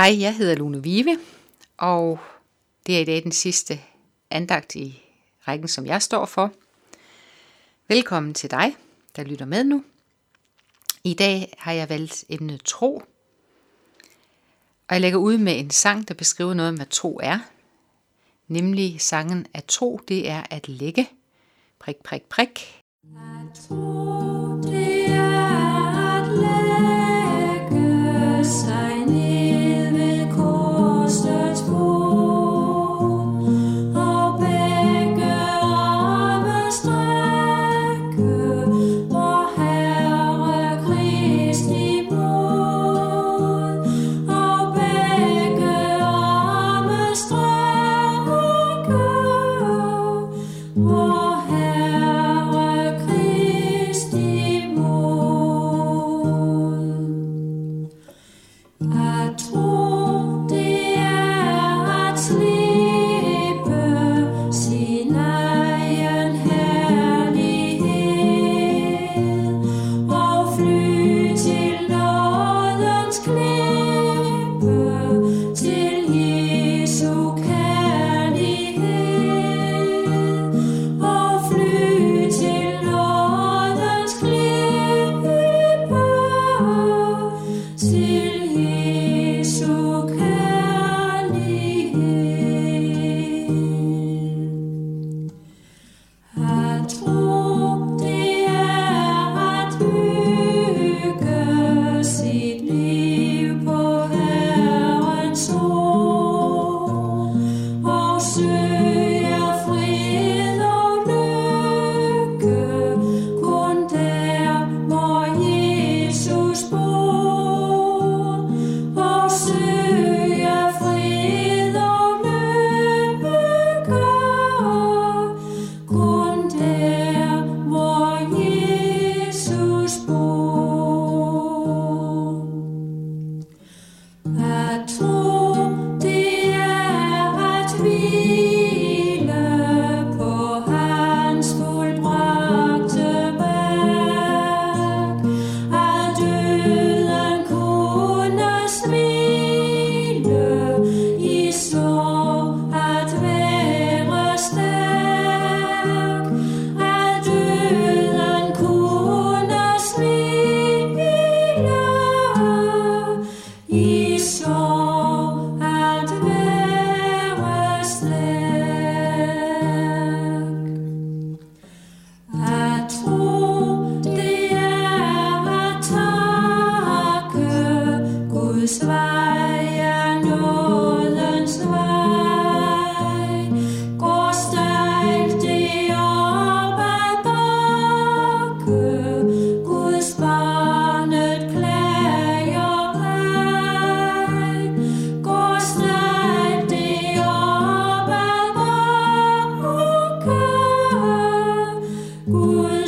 Hej, jeg hedder Lune Vive, og det er i dag den sidste andagt i rækken, som jeg står for. Velkommen til dig, der lytter med nu. I dag har jeg valgt emnet øh, tro, og jeg lægger ud med en sang, der beskriver noget om, hvad tro er. Nemlig sangen at tro, det er at lægge. Prik, prik, prik. At tro,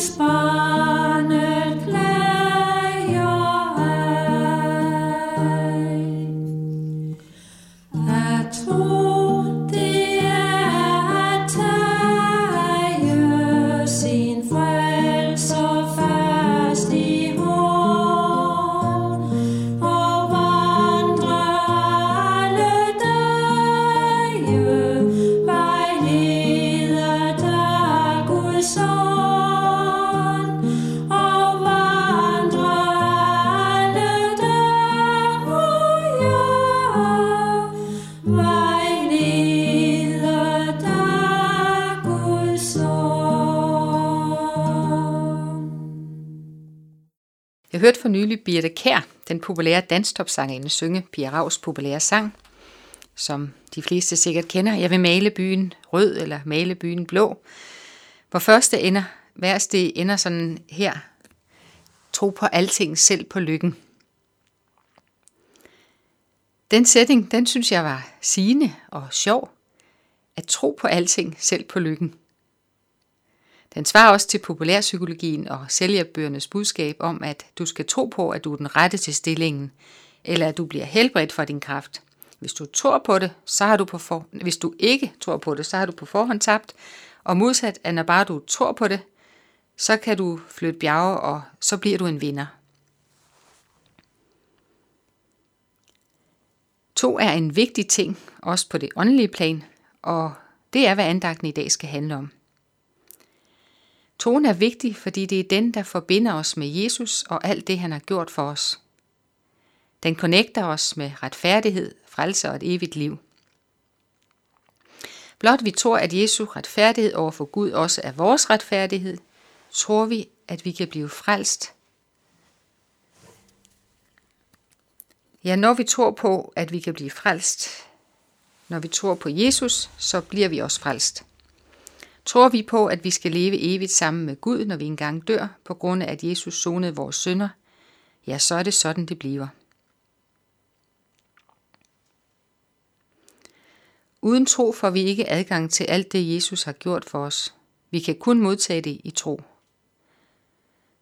Jeg hørte for nylig Birte Kær, den populære danstopsangerinde, synge Pia Ravs populære sang, som de fleste sikkert kender. Jeg vil male byen rød eller male byen blå. Hvor første ender, værste ender sådan her. Tro på alting, selv på lykken. Den sætning, den synes jeg var sigende og sjov. At tro på alting, selv på lykken. Den svarer også til populærpsykologien og sælgerbøgernes budskab om, at du skal tro på, at du er den rette til stillingen, eller at du bliver helbredt for din kraft. Hvis du tror på det, så har du på for... hvis du ikke tror på det, så har du på forhånd tabt. Og modsat, at når bare du tror på det, så kan du flytte bjerge, og så bliver du en vinder. To er en vigtig ting, også på det åndelige plan, og det er, hvad andagten i dag skal handle om. Troen er vigtig, fordi det er den, der forbinder os med Jesus og alt det, han har gjort for os. Den connecter os med retfærdighed, frelse og et evigt liv. Blot vi tror, at Jesu retfærdighed over for Gud også er vores retfærdighed, tror vi, at vi kan blive frelst. Ja, når vi tror på, at vi kan blive frelst, når vi tror på Jesus, så bliver vi også frelst. Tror vi på, at vi skal leve evigt sammen med Gud, når vi engang dør, på grund af at Jesus sonede vores synder, ja, så er det sådan, det bliver. Uden tro får vi ikke adgang til alt det, Jesus har gjort for os. Vi kan kun modtage det i tro.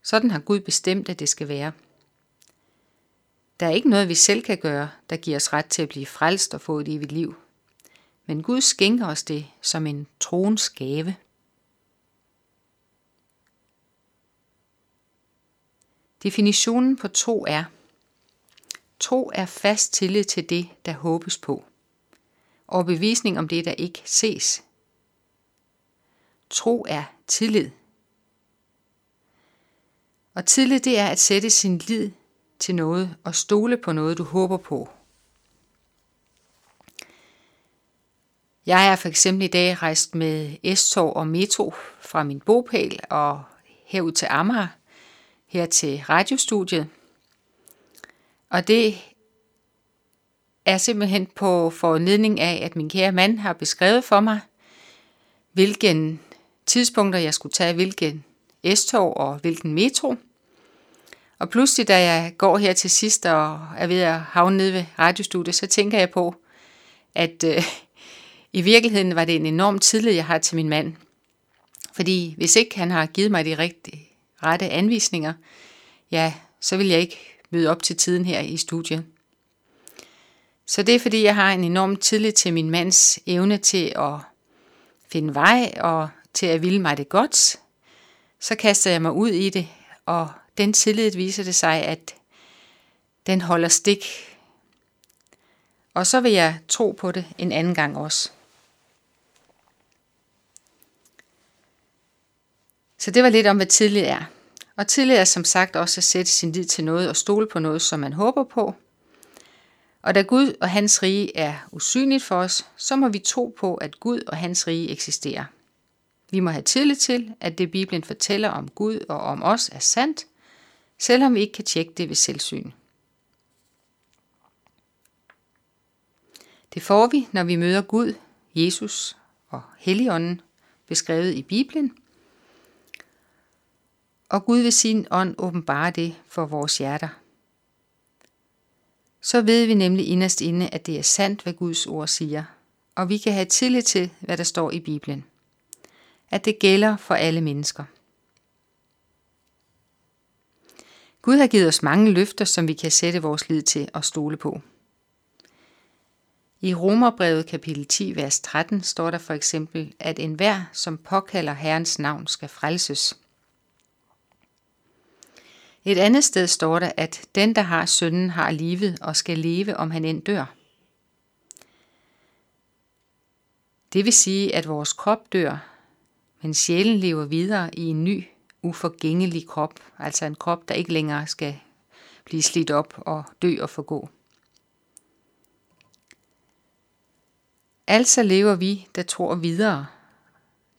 Sådan har Gud bestemt, at det skal være. Der er ikke noget, vi selv kan gøre, der giver os ret til at blive frelst og få et evigt liv. Men Gud skænker os det som en troens gave. Definitionen på tro er, tro er fast tillid til det, der håbes på, og bevisning om det, der ikke ses. Tro er tillid. Og tillid, det er at sætte sin lid til noget og stole på noget, du håber på. Jeg er for eksempel i dag rejst med S-tog og metro fra min bopæl og herud til Amager, her til radiostudiet. Og det er simpelthen på forledning af, at min kære mand har beskrevet for mig, hvilken tidspunkter jeg skulle tage, hvilken S-tog og hvilken metro. Og pludselig, da jeg går her til sidst og er ved at havne nede ved radiostudiet, så tænker jeg på, at øh, i virkeligheden var det en enorm tillid, jeg har til min mand. Fordi hvis ikke han har givet mig de rigtige, rette anvisninger, ja, så vil jeg ikke møde op til tiden her i studiet. Så det er fordi, jeg har en enorm tillid til min mands evne til at finde vej og til at ville mig det godt. Så kaster jeg mig ud i det, og den tillid viser det sig, at den holder stik. Og så vil jeg tro på det en anden gang også. Så det var lidt om, hvad tillid er. Og tillid er som sagt også at sætte sin lid til noget og stole på noget, som man håber på. Og da Gud og hans rige er usynligt for os, så må vi tro på, at Gud og hans rige eksisterer. Vi må have tillid til, at det Bibelen fortæller om Gud og om os er sandt, selvom vi ikke kan tjekke det ved selvsyn. Det får vi, når vi møder Gud, Jesus og Helligånden, beskrevet i Bibelen, og Gud ved sin ånd åbenbare det for vores hjerter. Så ved vi nemlig inderst inde, at det er sandt, hvad Guds ord siger, og vi kan have tillid til, hvad der står i Bibelen. At det gælder for alle mennesker. Gud har givet os mange løfter, som vi kan sætte vores lid til og stole på. I Romerbrevet kapitel 10, vers 13 står der for eksempel, at enhver, som påkalder Herrens navn, skal frelses. Et andet sted står der, at den, der har sønnen, har livet og skal leve, om han end dør. Det vil sige, at vores krop dør, men sjælen lever videre i en ny, uforgængelig krop, altså en krop, der ikke længere skal blive slidt op og dø og forgå. Altså lever vi, der tror videre,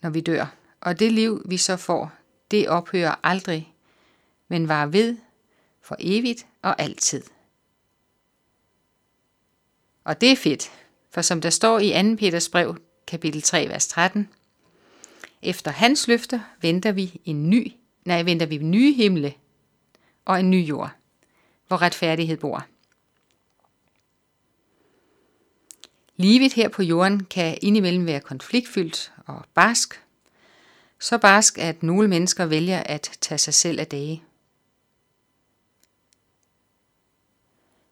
når vi dør, og det liv, vi så får, det ophører aldrig men var ved for evigt og altid. Og det er fedt, for som der står i 2. Peters brev, kapitel 3, vers 13, efter hans løfter venter vi en ny, nej, venter vi nye himle og en ny jord, hvor retfærdighed bor. Livet her på jorden kan indimellem være konfliktfyldt og barsk. Så barsk, at nogle mennesker vælger at tage sig selv af dage.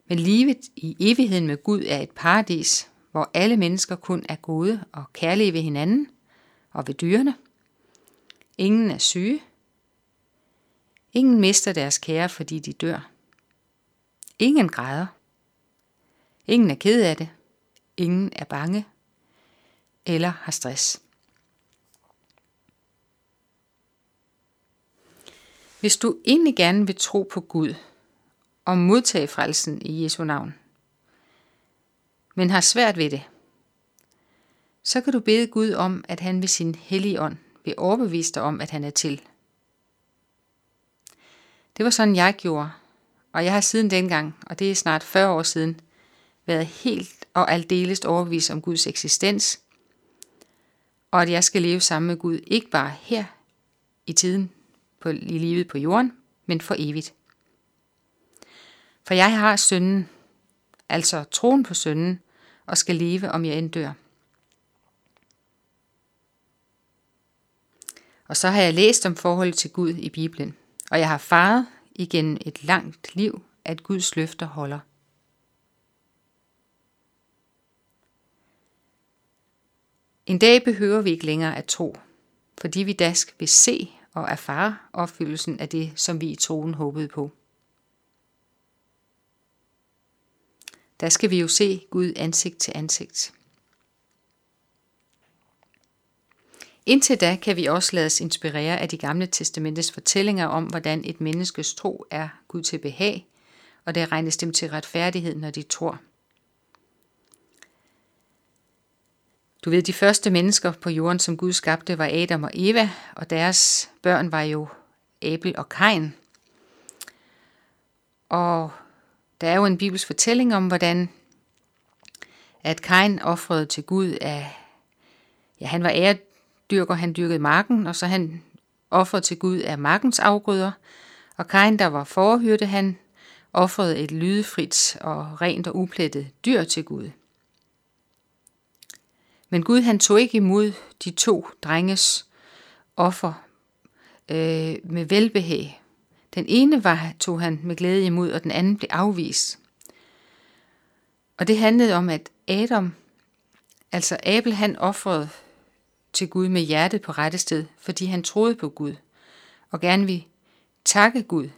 Men livet i evigheden med Gud er et paradis, hvor alle mennesker kun er gode og kærlige ved hinanden og ved dyrene. Ingen er syge. Ingen mister deres kære, fordi de dør. Ingen græder. Ingen er ked af det. Ingen er bange eller har stress. Hvis du egentlig gerne vil tro på Gud og modtage frelsen i Jesu navn, men har svært ved det, så kan du bede Gud om, at han ved sin hellige ånd vil overbevise dig om, at han er til. Det var sådan, jeg gjorde, og jeg har siden dengang, og det er snart 40 år siden, været helt og aldeles overbevist om Guds eksistens, og at jeg skal leve sammen med Gud, ikke bare her i tiden på, i livet på jorden, men for evigt. For jeg har synden, altså troen på synden, og skal leve, om jeg end dør. Og så har jeg læst om forholdet til Gud i Bibelen, og jeg har faret igennem et langt liv, at Guds løfter holder. En dag behøver vi ikke længere at tro, fordi vi dask vil se og erfare opfyldelsen af det, som vi i troen håbede på. Der skal vi jo se Gud ansigt til ansigt. Indtil da kan vi også lade os inspirere af de gamle testamentets fortællinger om, hvordan et menneskes tro er Gud til behag, og det regnes dem til retfærdighed, når de tror. Du ved, de første mennesker på jorden, som Gud skabte, var Adam og Eva, og deres børn var jo Abel og Kain. Og der er jo en bibelsk fortælling om, hvordan at Kain offrede til Gud af, ja, han var æredyrker, han dyrkede marken, og så han offrede til Gud af markens afgrøder, og Kain, der var forhyrte, han offrede et lydefrit og rent og uplettet dyr til Gud. Men Gud han tog ikke imod de to drenges offer øh, med velbehag. Den ene var, tog han med glæde imod, og den anden blev afvist. Og det handlede om, at Adam, altså Abel, han offrede til Gud med hjertet på rette sted, fordi han troede på Gud, og gerne ville takke Gud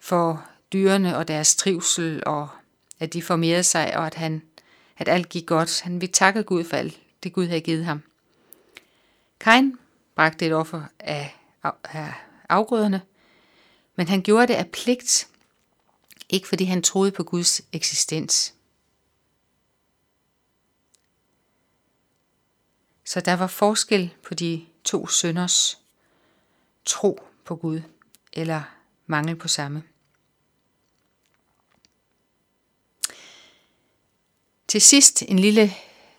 for dyrene og deres trivsel, og at de formerede sig, og at han at alt gik godt. Han ville takke Gud for alt det Gud havde givet ham. Kain bragte et offer af, af afgrøderne, men han gjorde det af pligt, ikke fordi han troede på Guds eksistens. Så der var forskel på de to sønders tro på Gud, eller mangel på samme. Til sidst en lille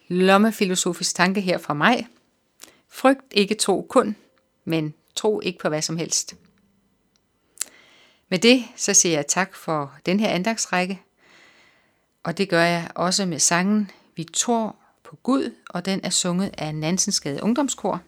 lommefilosofisk tanke her fra mig. Frygt ikke tro kun, men tro ikke på hvad som helst. Med det så siger jeg tak for den her andagsrække, og det gør jeg også med sangen Vi tror på Gud, og den er sunget af Nansensgade Ungdomskor.